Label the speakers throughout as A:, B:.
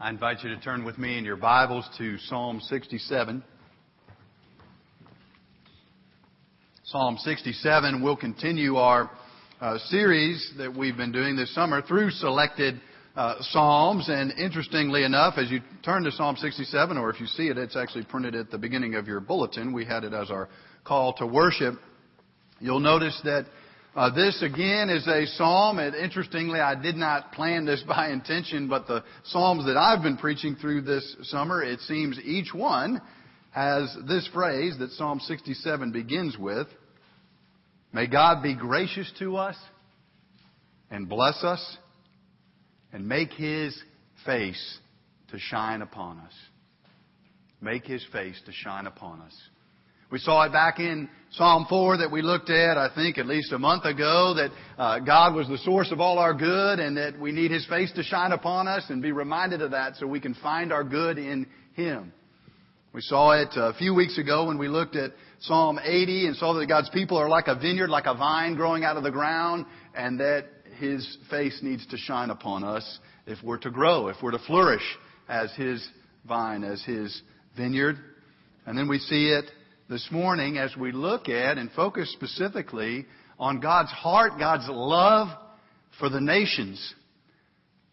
A: I invite you to turn with me in your Bibles to Psalm 67. Psalm 67, we'll continue our uh, series that we've been doing this summer through selected uh, Psalms. And interestingly enough, as you turn to Psalm 67, or if you see it, it's actually printed at the beginning of your bulletin. We had it as our call to worship. You'll notice that uh, this again is a psalm, and interestingly, I did not plan this by intention, but the psalms that I've been preaching through this summer, it seems each one has this phrase that Psalm 67 begins with. May God be gracious to us and bless us and make His face to shine upon us. Make His face to shine upon us. We saw it back in Psalm 4 that we looked at, I think, at least a month ago, that uh, God was the source of all our good and that we need His face to shine upon us and be reminded of that so we can find our good in Him. We saw it a few weeks ago when we looked at Psalm 80 and saw that God's people are like a vineyard, like a vine growing out of the ground, and that His face needs to shine upon us if we're to grow, if we're to flourish as His vine, as His vineyard. And then we see it this morning as we look at and focus specifically on God's heart, God's love for the nations.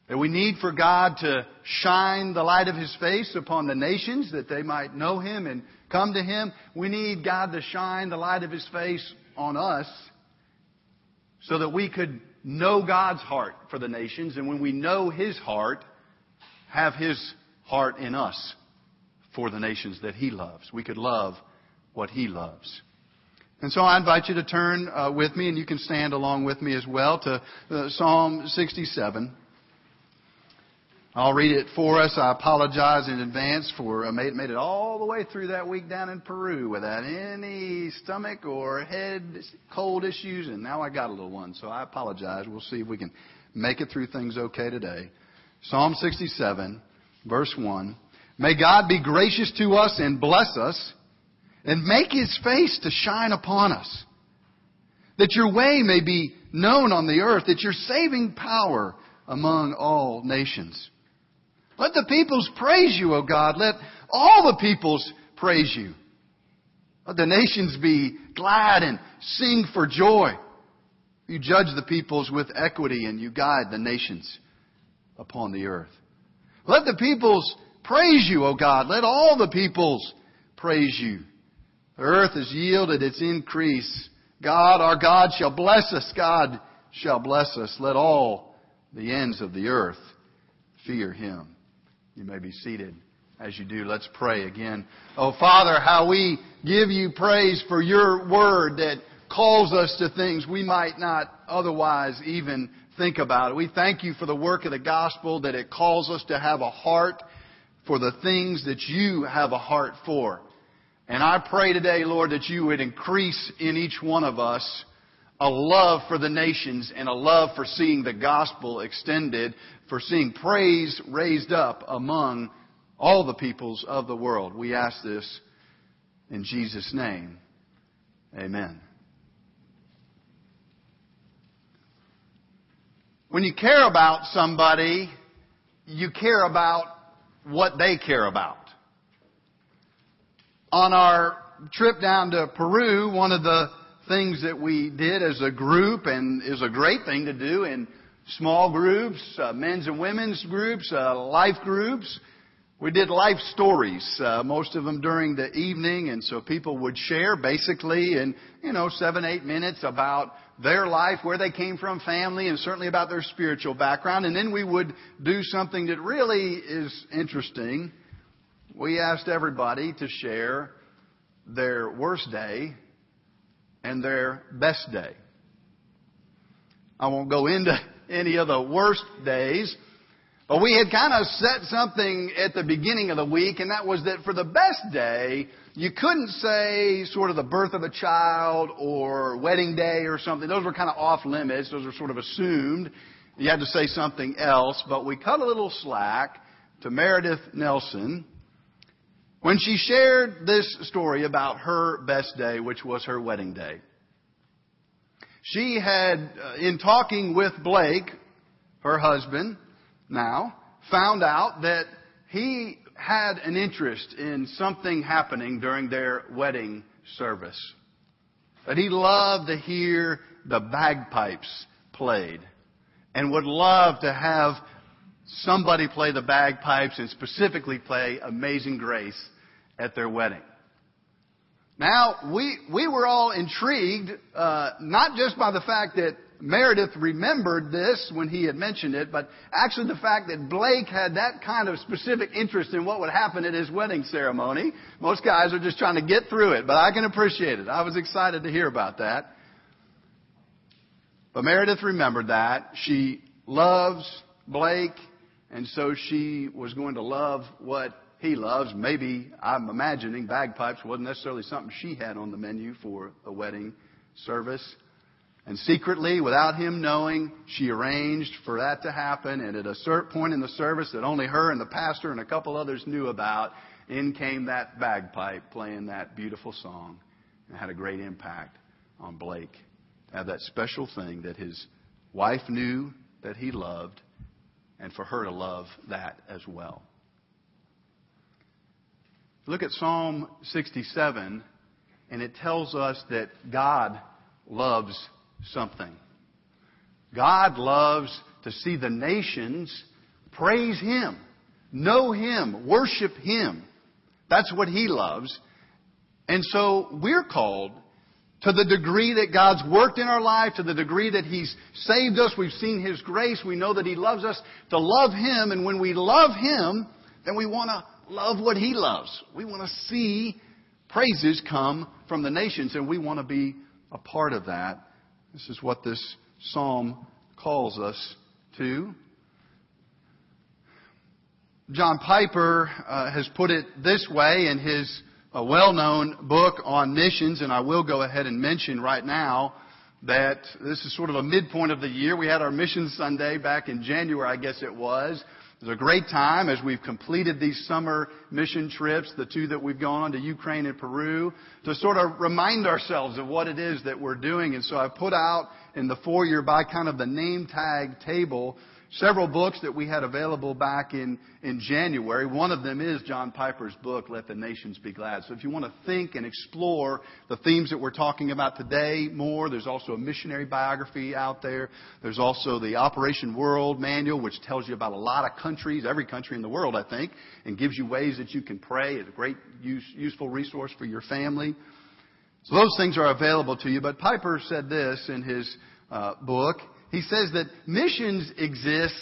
A: That we need for God to shine the light of His face upon the nations that they might know Him and come to Him. We need God to shine the light of His face on us so that we could know God's heart for the nations and when we know His heart, have His heart in us for the nations that He loves. We could love what He loves. And so I invite you to turn uh, with me, and you can stand along with me as well, to uh, Psalm 67. I'll read it for us. I apologize in advance for uh, made, made it all the way through that week down in Peru without any stomach or head cold issues, and now I got a little one, so I apologize. We'll see if we can make it through things okay today. Psalm 67, verse 1. May God be gracious to us and bless us and make his face to shine upon us. That your way may be known on the earth, that your saving power among all nations. Let the peoples praise you, O God. Let all the peoples praise you. Let the nations be glad and sing for joy. You judge the peoples with equity and you guide the nations upon the earth. Let the peoples praise you, O God. Let all the peoples praise you. The earth has yielded its increase. God, our God, shall bless us. God shall bless us. Let all the ends of the earth fear him. You may be seated. As you do, let's pray again. Oh, Father, how we give you praise for your word that calls us to things we might not otherwise even think about. We thank you for the work of the gospel that it calls us to have a heart for the things that you have a heart for. And I pray today, Lord, that you would increase in each one of us a love for the nations and a love for seeing the gospel extended, for seeing praise raised up among all the peoples of the world. We ask this in Jesus' name. Amen. When you care about somebody, you care about what they care about. On our trip down to Peru, one of the things that we did as a group and is a great thing to do in small groups, uh, men's and women's groups, uh, life groups. We did life stories, uh, most of them during the evening, and so people would share basically in, you know, seven, eight minutes about their life, where they came from, family, and certainly about their spiritual background. And then we would do something that really is interesting we asked everybody to share their worst day and their best day. I won't go into any of the worst days, but we had kind of set something at the beginning of the week, and that was that for the best day, you couldn't say sort of the birth of a child or wedding day or something. Those were kind of off limits. Those were sort of assumed. You had to say something else, but we cut a little slack to Meredith Nelson, when she shared this story about her best day, which was her wedding day. She had, uh, in talking with Blake, her husband, now, found out that he had an interest in something happening during their wedding service. That he loved to hear the bagpipes played and would love to have somebody play the bagpipes and specifically play Amazing Grace at their wedding. Now, we, we were all intrigued, uh, not just by the fact that Meredith remembered this when he had mentioned it, but actually the fact that Blake had that kind of specific interest in what would happen at his wedding ceremony. Most guys are just trying to get through it, but I can appreciate it. I was excited to hear about that. But Meredith remembered that. She loves Blake, and so she was going to love what he loves. Maybe, I'm imagining, bagpipes wasn't necessarily something she had on the menu for a wedding service. And secretly, without him knowing, she arranged for that to happen. And at a certain point in the service that only her and the pastor and a couple others knew about, in came that bagpipe playing that beautiful song. And had a great impact on Blake. To have that special thing that his wife knew that he loved, and for her to love that as well. Look at Psalm 67, and it tells us that God loves something. God loves to see the nations praise Him, know Him, worship Him. That's what He loves. And so we're called to the degree that God's worked in our life, to the degree that He's saved us, we've seen His grace, we know that He loves us, to love Him. And when we love Him, then we want to love what He loves. We want to see praises come from the nations, and we want to be a part of that. This is what this psalm calls us to. John Piper uh, has put it this way in his uh, well-known book on missions, and I will go ahead and mention right now that this is sort of a midpoint of the year. We had our Mission Sunday back in January, I guess it was. Was a great time as we've completed these summer mission trips, the two that we've gone on to Ukraine and Peru, to sort of remind ourselves of what it is that we're doing. And so I put out in the foyer by kind of the name tag table several books that we had available back in, in January. One of them is John Piper's book, Let the Nations Be Glad. So if you want to think and explore the themes that we're talking about today more, there's also a missionary biography out there. There's also the Operation World Manual, which tells you about a lot of countries, every country in the world, I think, and gives you ways that you can pray. It's a great, use, useful resource for your family. So those things are available to you. But Piper said this in his uh, book. He says that missions exist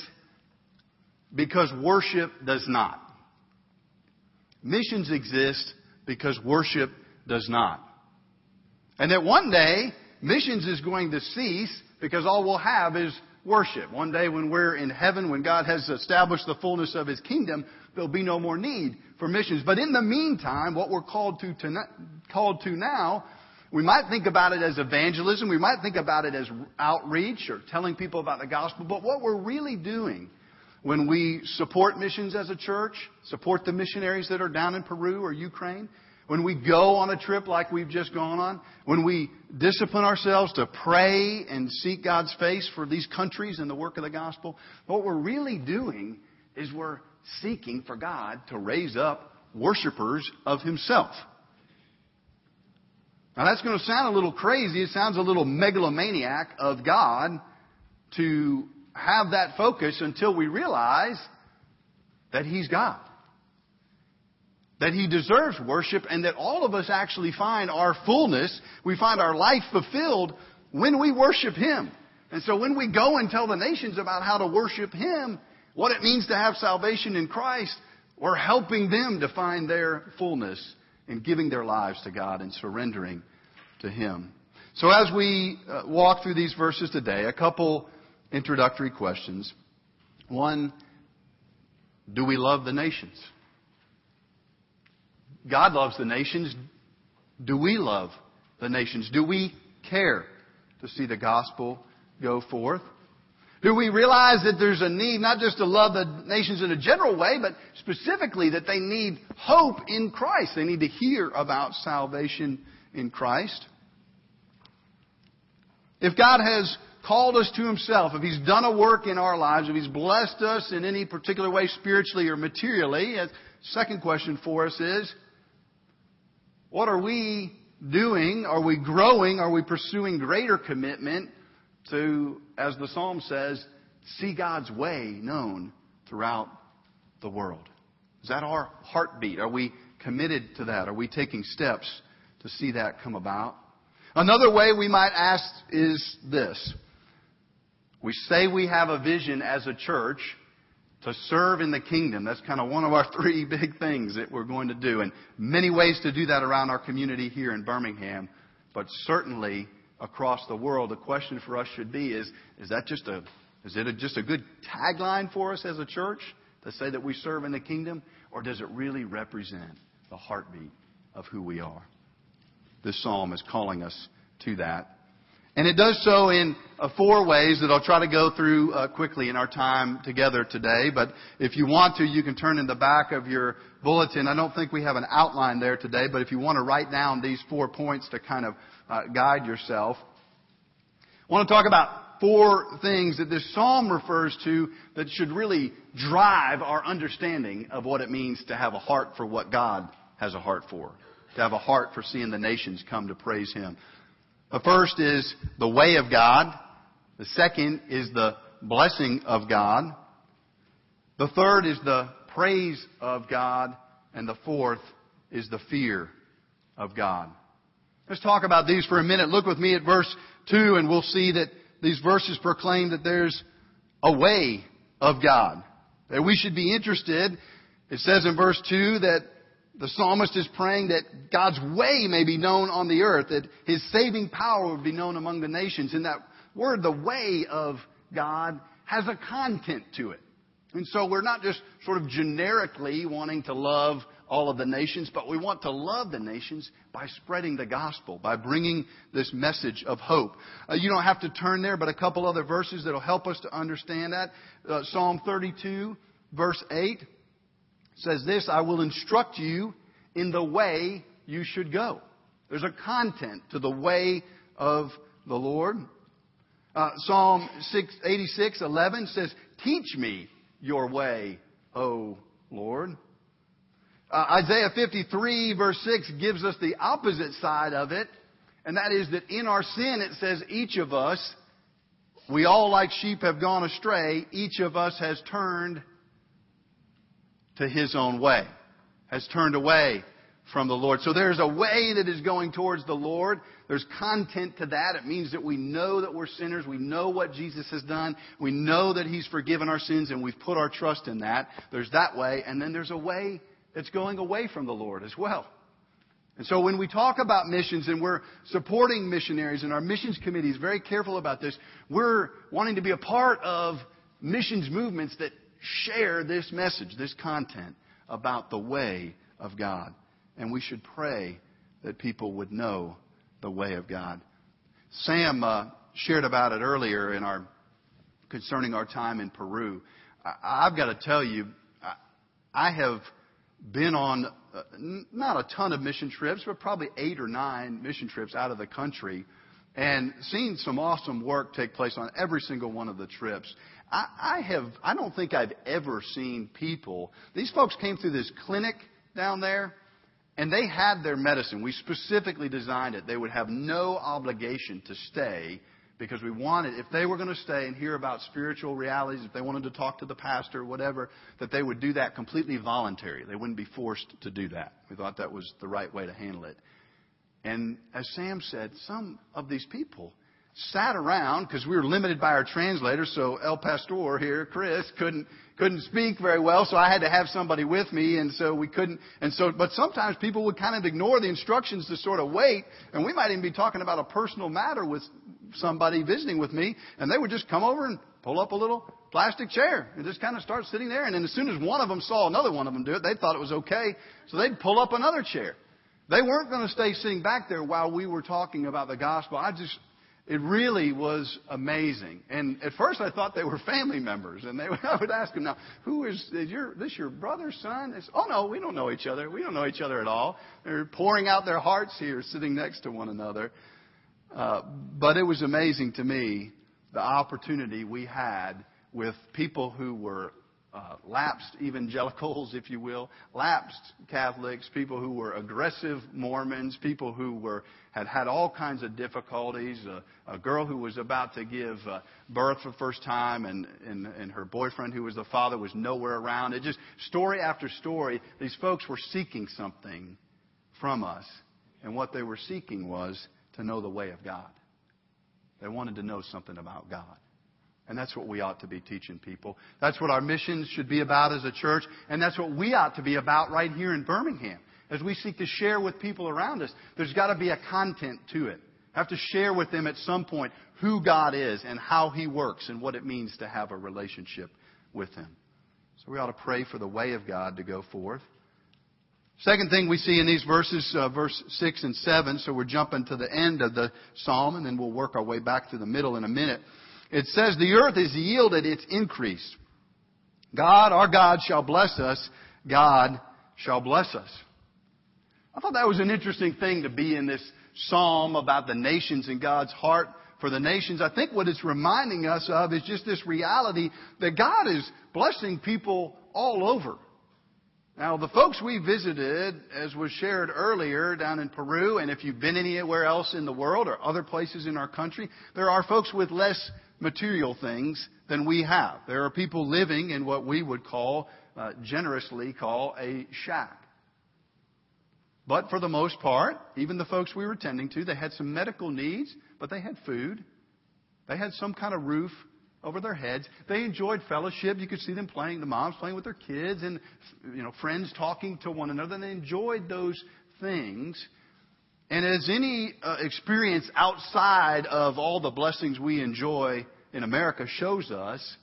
A: because worship does not. Missions exist because worship does not. And that one day, missions is going to cease because all we'll have is worship. One day when we're in heaven, when God has established the fullness of His kingdom, there'll be no more need for missions. But in the meantime, what we're called to, to called to now we might think about it as evangelism. We might think about it as outreach or telling people about the gospel. But what we're really doing when we support missions as a church, support the missionaries that are down in Peru or Ukraine, when we go on a trip like we've just gone on, when we discipline ourselves to pray and seek God's face for these countries and the work of the gospel, what we're really doing is we're seeking for God to raise up worshipers of Himself. Now that's going to sound a little crazy. It sounds a little megalomaniac of God to have that focus until we realize that He's God. That He deserves worship and that all of us actually find our fullness, we find our life fulfilled when we worship Him. And so when we go and tell the nations about how to worship Him, what it means to have salvation in Christ, we're helping them to find their fullness and giving their lives to God and surrendering to Him. So as we uh, walk through these verses today, a couple introductory questions. One, do we love the nations? God loves the nations. Do we love the nations? Do we care to see the gospel go forth? Do we realize that there's a need not just to love the nations in a general way, but specifically that they need hope in Christ? They need to hear about salvation in Christ. If God has called us to Himself, if He's done a work in our lives, if He's blessed us in any particular way, spiritually or materially, second question for us is, what are we doing? Are we growing? Are we pursuing greater commitment to, as the psalm says, see God's way known throughout the world? Is that our heartbeat? Are we committed to that? Are we taking steps to see that come about? Another way we might ask is this. We say we have a vision as a church to serve in the kingdom. That's kind of one of our three big things that we're going to do. And many ways to do that around our community here in Birmingham, but certainly across the world. The question for us should be is, is that just a, is it a, just a good tagline for us as a church to say that we serve in the kingdom? Or does it really represent the heartbeat of who we are? This psalm is calling us to that. And it does so in uh, four ways that I'll try to go through uh, quickly in our time together today. But if you want to, you can turn in the back of your bulletin. I don't think we have an outline there today, but if you want to write down these four points to kind of uh, guide yourself, I want to talk about four things that this psalm refers to that should really drive our understanding of what it means to have a heart for what God has a heart for, to have a heart for seeing the nations come to praise Him. The first is the way of God. The second is the blessing of God. The third is the praise of God. And the fourth is the fear of God. Let's talk about these for a minute. Look with me at verse 2 and we'll see that these verses proclaim that there's a way of God. That we should be interested. It says in verse 2 that the psalmist is praying that God's way may be known on the earth, that His saving power would be known among the nations. And that word, the way of God, has a content to it. And so we're not just sort of generically wanting to love all of the nations, but we want to love the nations by spreading the gospel, by bringing this message of hope. Uh, you don't have to turn there, but a couple other verses that'll help us to understand that. Uh, Psalm 32, verse 8 says this, I will instruct you in the way you should go. There's a content to the way of the Lord. Uh, Psalm 6, 86, 11 says, Teach me your way, O Lord. Uh, Isaiah 53 verse 6 gives us the opposite side of it, and that is that in our sin it says each of us, we all like sheep have gone astray, each of us has turned to his own way, has turned away from the Lord. So there's a way that is going towards the Lord. There's content to that. It means that we know that we're sinners. We know what Jesus has done. We know that He's forgiven our sins and we've put our trust in that. There's that way. And then there's a way that's going away from the Lord as well. And so when we talk about missions and we're supporting missionaries and our missions committee is very careful about this, we're wanting to be a part of missions movements that share this message, this content about the way of God. And we should pray that people would know the way of God. Sam uh, shared about it earlier in our concerning our time in Peru. I, have got to tell you, I, I have been on uh, not a ton of mission trips, but probably eight or nine mission trips out of the country and seen some awesome work take place on every single one of the trips. I, I have, I don't think I've ever seen people, these folks came through this clinic down there, and they had their medicine. We specifically designed it. They would have no obligation to stay because we wanted, if they were going to stay and hear about spiritual realities, if they wanted to talk to the pastor or whatever, that they would do that completely voluntary. They wouldn't be forced to do that. We thought that was the right way to handle it. And as Sam said, some of these people sat around because we were limited by our translator. So El Pastor here, Chris, couldn't couldn't speak very well, so I had to have somebody with me, and so we couldn't. And so, but sometimes people would kind of ignore the instructions to sort of wait, and we might even be talking about a personal matter with somebody visiting with me, and they would just come over and pull up a little plastic chair and just kind of start sitting there. And then as soon as one of them saw another one of them do it, they thought it was okay, so they'd pull up another chair. They weren't going to stay sitting back there while we were talking about the gospel. I just it really was amazing. And at first I thought they were family members. And they, I would ask them, now, who is, is your, this your brother, son? It's, oh no, we don't know each other. We don't know each other at all. They're pouring out their hearts here, sitting next to one another. Uh, but it was amazing to me the opportunity we had with people who were uh, lapsed evangelicals, if you will, lapsed Catholics, people who were aggressive Mormons, people who were had had all kinds of difficulties. a girl who was about to give uh, birth for the first time, and, and and her boyfriend, who was the father, was nowhere around. It just story after story. These folks were seeking something from us, and what they were seeking was to know the way of God. They wanted to know something about God. And that's what we ought to be teaching people. That's what our missions should be about as a church. And that's what we ought to be about right here in Birmingham. As we seek to share with people around us, there's got to be a content to it. have to share with them at some point who God is and how He works and what it means to have a relationship with Him. So we ought to pray for the way of God to go forth. Second thing we see in these verses, uh, verse 6 and 7, so we're jumping to the end of the psalm and then we'll work our way back to the middle in a minute. It says, The earth has yielded its increase. God, our God, shall bless us. God shall bless us. I thought that was an interesting thing to be in this psalm about the nations and God's heart for the nations. I think what it's reminding us of is just this reality that God is blessing people all over. Now, the folks we visited, as was shared earlier down in Peru, and if you've been anywhere else in the world or other places in our country, there are folks with less material things than we have. There are people living in what we would call, uh, generously call, a shack. But for the most part, even the folks we were tending to, they had some medical needs, but they had food. They had some kind of roof over their heads. They enjoyed fellowship. You could see them playing, the moms playing with their kids and, you know, friends talking to one another. And they enjoyed those things. And as any uh, experience outside of all the blessings we enjoy in America shows us,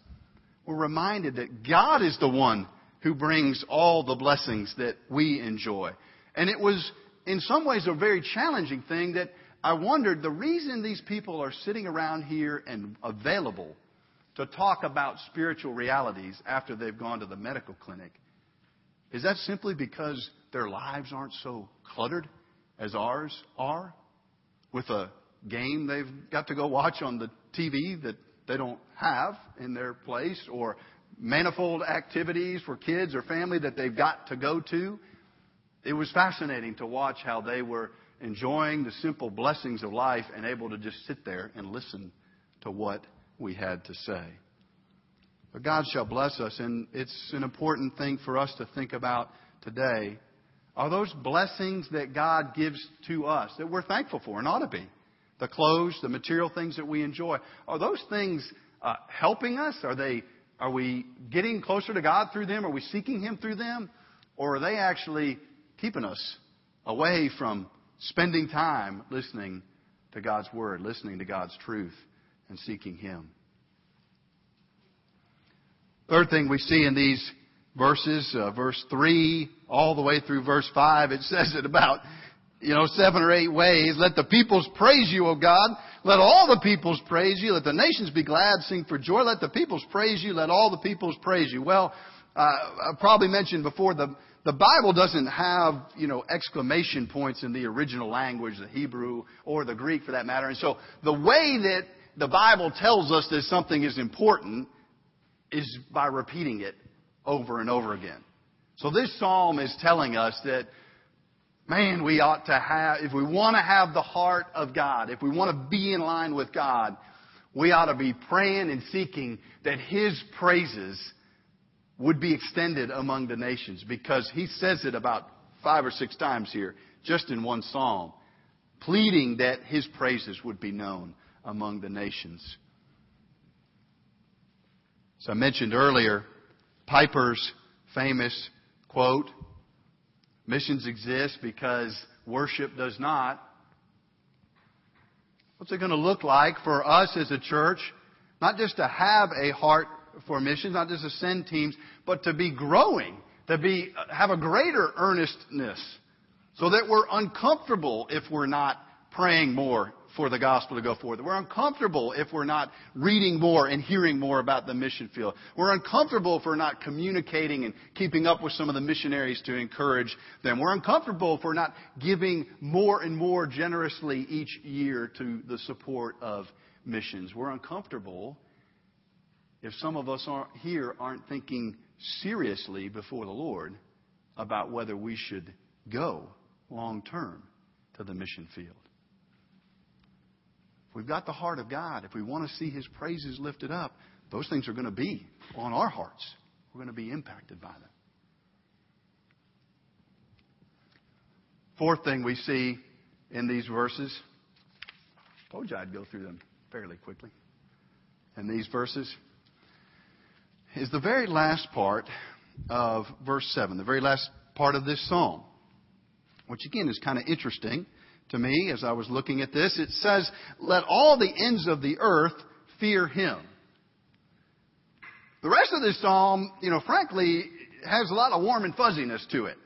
A: we're reminded that God is the one who brings all the blessings that we enjoy. And it was, in some ways, a very challenging thing that I wondered the reason these people are sitting around here and available to talk about spiritual realities after they've gone to the medical clinic is that simply because their lives aren't so cluttered as ours are with a game they've got to go watch on the TV that they don't have in their place or manifold activities for kids or family that they've got to go to. It was fascinating to watch how they were enjoying the simple blessings of life and able to just sit there and listen to what we had to say. But God shall bless us, and it's an important thing for us to think about today. Are those blessings that God gives to us that we're thankful for and ought to be? the clothes, the material things that we enjoy. Are those things uh, helping us? Are they? Are we getting closer to God through them? Are we seeking Him through them? Or are they actually keeping us away from spending time listening to God's Word, listening to God's truth, and seeking Him? Third thing we see in these verses, uh, verse 3 all the way through verse 5, it says it about you know, seven or eight ways. Let the peoples praise you, O God. Let all the peoples praise you. Let the nations be glad, sing for joy. Let the peoples praise you. Let all the peoples praise you. Well, uh, I probably mentioned before the the Bible doesn't have, you know, exclamation points in the original language, the Hebrew or the Greek for that matter. And so the way that the Bible tells us that something is important is by repeating it over and over again. So this psalm is telling us that man, we ought to have, if we want to have the heart of God, if we want to be in line with God, we ought to be praying and seeking that His praises would be extended among the nations because He says it about five or six times here, just in one psalm, pleading that His praises would be known among the nations. As I mentioned earlier, Piper's famous quote, Missions exist because worship does not. What's it going to look like for us as a church? Not just to have a heart for missions, not just to send teams, but to be growing, to be, have a greater earnestness so that we're uncomfortable if we're not praying more for the gospel to go forward. We're uncomfortable if we're not reading more and hearing more about the mission field. We're uncomfortable if we're not communicating and keeping up with some of the missionaries to encourage them. We're uncomfortable if we're not giving more and more generously each year to the support of missions. We're uncomfortable if some of us aren't, here aren't thinking seriously before the Lord about whether we should go long term to the mission field. We've got the heart of God, if we want to see His praises lifted up, those things are going to be on our hearts. We're going to be impacted by them. Fourth thing we see in these verses, told you I'd go through them fairly quickly. In these verses, is the very last part of verse 7, the very last part of this psalm, which again is kind of interesting to me as I was looking at this. It says, Let all the ends of the earth fear him. The rest of this psalm, you know, frankly, has a lot of warm and fuzziness to it.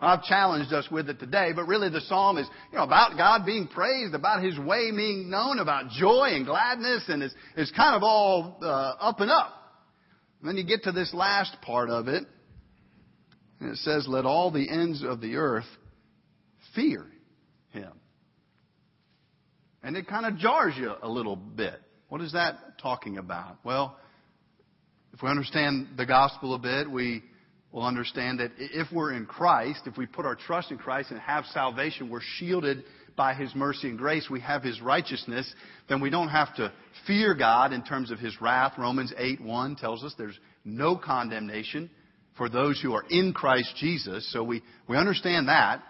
A: I've challenged us with it today, but really the psalm is, you know, about God being praised, about His way being known, about joy and gladness, and it's, it's kind of all uh, up and up. And then you get to this last part of it, and it says, Let all the ends of the earth fear. And it kind of jars you a little bit. What is that talking about? Well, if we understand the gospel a bit, we will understand that if we're in Christ, if we put our trust in Christ and have salvation, we're shielded by His mercy and grace, we have His righteousness, then we don't have to fear God in terms of His wrath. Romans 8 1 tells us there's no condemnation for those who are in Christ Jesus. So we, we understand that.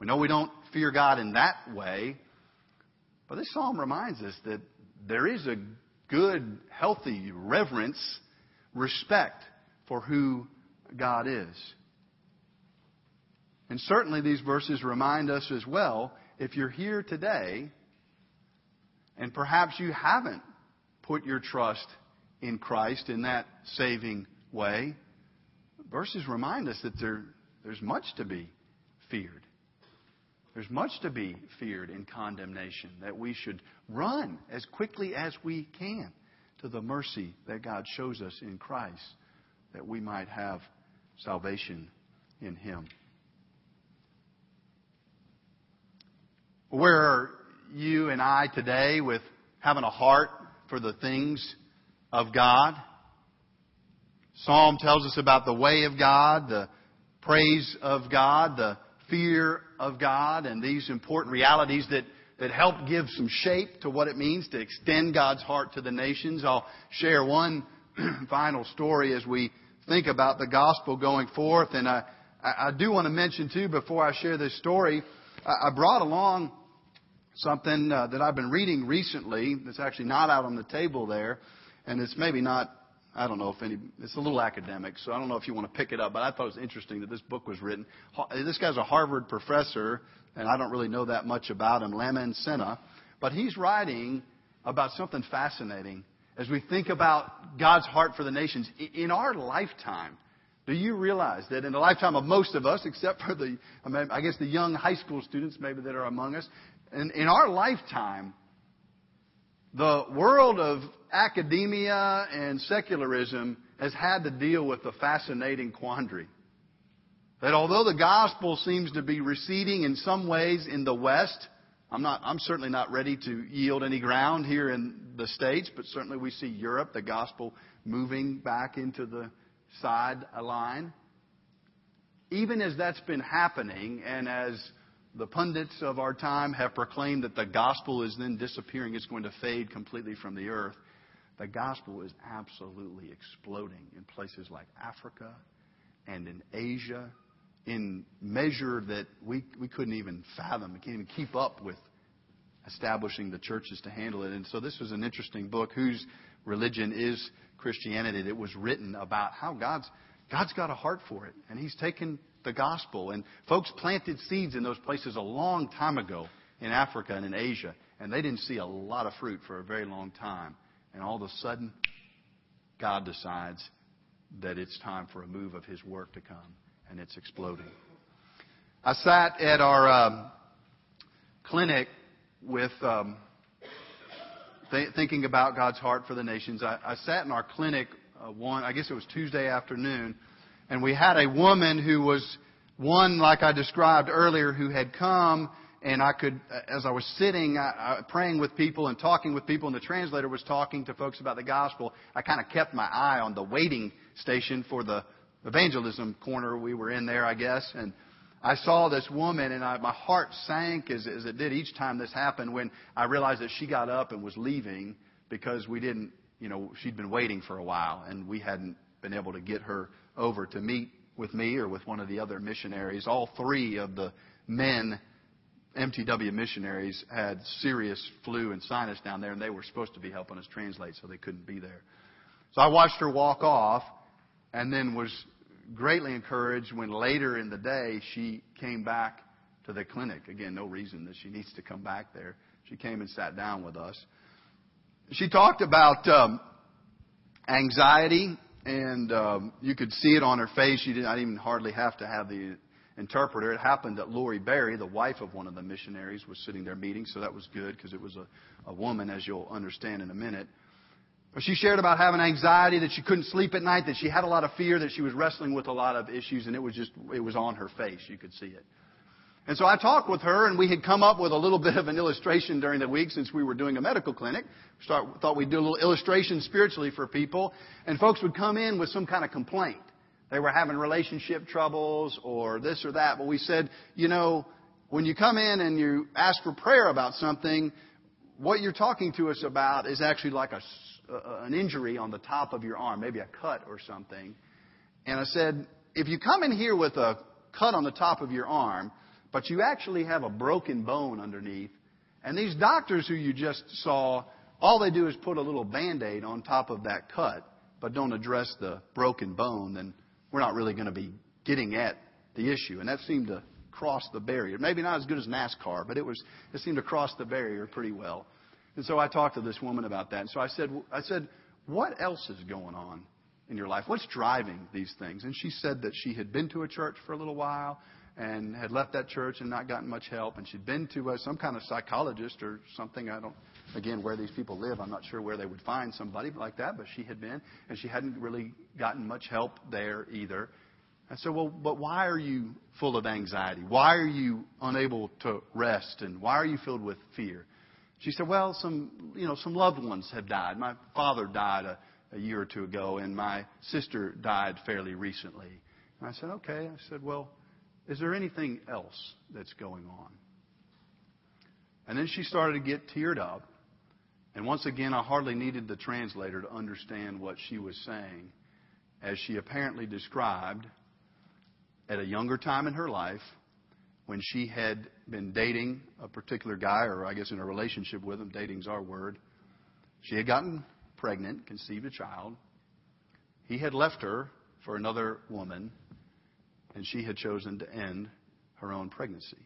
A: We know we don't fear God in that way. But this psalm reminds us that there is a good, healthy reverence, respect for who God is. And certainly these verses remind us as well if you're here today and perhaps you haven't put your trust in Christ in that saving way, verses remind us that there, there's much to be feared. There's much to be feared in condemnation, that we should run as quickly as we can to the mercy that God shows us in Christ, that we might have salvation in Him. Where are you and I today with having a heart for the things of God? Psalm tells us about the way of God, the praise of God, the fear of God, and these important realities that, that help give some shape to what it means to extend God's heart to the nations. I'll share one final story as we think about the gospel going forth. And I, I do want to mention, too, before I share this story, I brought along something uh, that I've been reading recently that's actually not out on the table there, and it's maybe not. I don't know if any. It's a little academic, so I don't know if you want to pick it up. But I thought it was interesting that this book was written. This guy's a Harvard professor, and I don't really know that much about him, Lamin Sanneh, but he's writing about something fascinating as we think about God's heart for the nations in our lifetime. Do you realize that in the lifetime of most of us, except for the, I guess the young high school students maybe that are among us, in, in our lifetime, the world of academia and secularism has had to deal with the fascinating quandary that although the gospel seems to be receding in some ways in the West, I'm not, I'm certainly not ready to yield any ground here in the States, but certainly we see Europe, the gospel moving back into the side line. Even as that's been happening and as the pundits of our time have proclaimed that the gospel is then disappearing, it's going to fade completely from the earth. The gospel is absolutely exploding in places like Africa and in Asia in measure that we, we couldn't even fathom. We can't even keep up with establishing the churches to handle it. And so this was an interesting book, Whose Religion is Christianity? It was written about how God's, God's got a heart for it. And He's taken the gospel. And folks planted seeds in those places a long time ago in Africa and in Asia, and they didn't see a lot of fruit for a very long time. And all of a sudden, God decides that it's time for a move of His work to come, and it's exploding. I sat at our um, clinic with um, th- thinking about God's heart for the nations. I, I sat in our clinic uh, one, I guess it was Tuesday afternoon, and we had a woman who was one, like I described earlier, who had come and I could, uh, as I was sitting, I, I, praying with people and talking with people, and the translator was talking to folks about the gospel, I kind of kept my eye on the waiting station for the evangelism corner we were in there, I guess, and I saw this woman, and I, my heart sank as, as it did each time this happened when I realized that she got up and was leaving because we didn't, you know, she'd been waiting for a while, and we hadn't been able to get her over to meet with me or with one of the other missionaries. All three of the men, MTW missionaries, had serious flu and sinus down there, and they were supposed to be helping us translate, so they couldn't be there. So I watched her walk off, and then was greatly encouraged when later in the day she came back to the clinic. Again, no reason that she needs to come back there. She came and sat down with us. She talked about um, anxiety, and um, you could see it on her face. She didn't I didn't even hardly have to have the interpreter. It happened that Lori Berry, the wife of one of the missionaries, was sitting there meeting, so that was good because it was a, a woman, as you'll understand in a minute. But she shared about having anxiety, that she couldn't sleep at night, that she had a lot of fear, that she was wrestling with a lot of issues, and it was just, it was on her face. You could see it. And so I talked with her, and we had come up with a little bit of an illustration during the week since we were doing a medical clinic. Start, thought we'd do a little illustration spiritually for people, and folks would come in with some kind of complaint. They were having relationship troubles or this or that, but we said, you know, when you come in and you ask for prayer about something, what you're talking to us about is actually like a an injury on the top of your arm, maybe a cut or something. And I said, if you come in here with a cut on the top of your arm, but you actually have a broken bone underneath, and these doctors who you just saw, all they do is put a little band aid on top of that cut, but don't address the broken bone, then we're not really going to be getting at the issue. And that seemed to cross the barrier. Maybe not as good as NASCAR, but it was it seemed to cross the barrier pretty well. And so I talked to this woman about that. And so I said, I said, what else is going on in your life? What's driving these things? And she said that she had been to a church for a little while and had left that church and not gotten much help. And she'd been to uh, some kind of psychologist or something. I don't, again, where these people live, I'm not sure where they would find somebody like that, but she had been, and she hadn't really gotten much help there either. I said, well, but why are you full of anxiety? Why are you unable to rest? And why are you filled with fear? She said, Well, some, you know, some loved ones have died. My father died a, a year or two ago, and my sister died fairly recently. And I said, Okay. I said, Well, is there anything else that's going on? And then she started to get teared up. And once again, I hardly needed the translator to understand what she was saying, as she apparently described at a younger time in her life when she had been dating a particular guy, or I guess in a relationship with him, dating's our word. She had gotten pregnant, conceived a child. He had left her for another woman, and she had chosen to end her own pregnancy.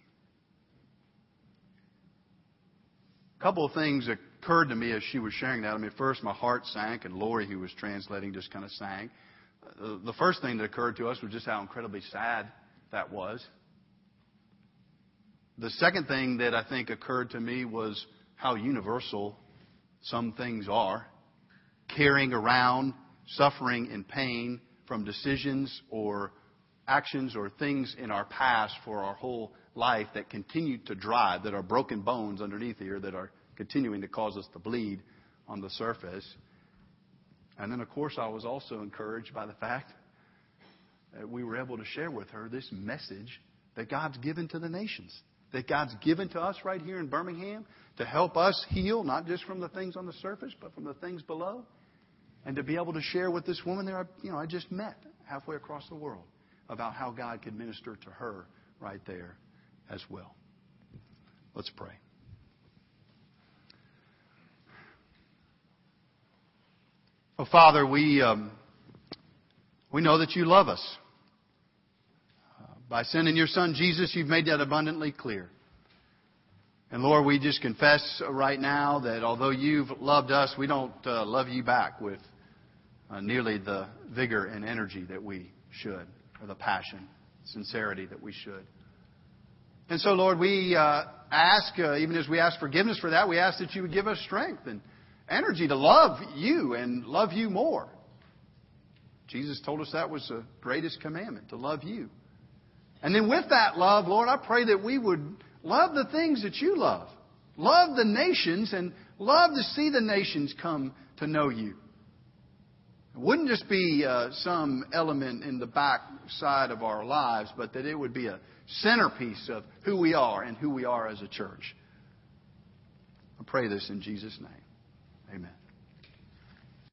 A: A couple of things occurred to me as she was sharing that. I mean, first, my heart sank, and Lori, who was translating, just kind of sank. Uh, the first thing that occurred to us was just how incredibly sad that was. The second thing that I think occurred to me was how universal some things are. Carrying around suffering and pain from decisions or actions or things in our past for our whole life that continue to drive, that are broken bones underneath here, that are continuing to cause us to bleed on the surface. And then, of course, I was also encouraged by the fact that we were able to share with her this message that God's given to the nations that God's given to us right here in Birmingham to help us heal, not just from the things on the surface, but from the things below. And to be able to share with this woman there, you know, I just met halfway across the world about how God could minister to her right there as well. Let's pray. Oh, Father, we, um, we know that you love us. By sending your son Jesus, you've made that abundantly clear. And Lord, we just confess right now that although you've loved us, we don't uh, love you back with uh, nearly the vigor and energy that we should, or the passion, sincerity that we should. And so, Lord, we uh, ask, uh, even as we ask forgiveness for that, we ask that you would give us strength and energy to love you and love you more. Jesus told us that was the greatest commandment, to love you. And then with that love, Lord, I pray that we would love the things that you love. Love the nations and love to see the nations come to know you. It wouldn't just be uh, some element in the back side of our lives, but that it would be a centerpiece of who we are and who we are as a church. I pray this in Jesus' name. Amen.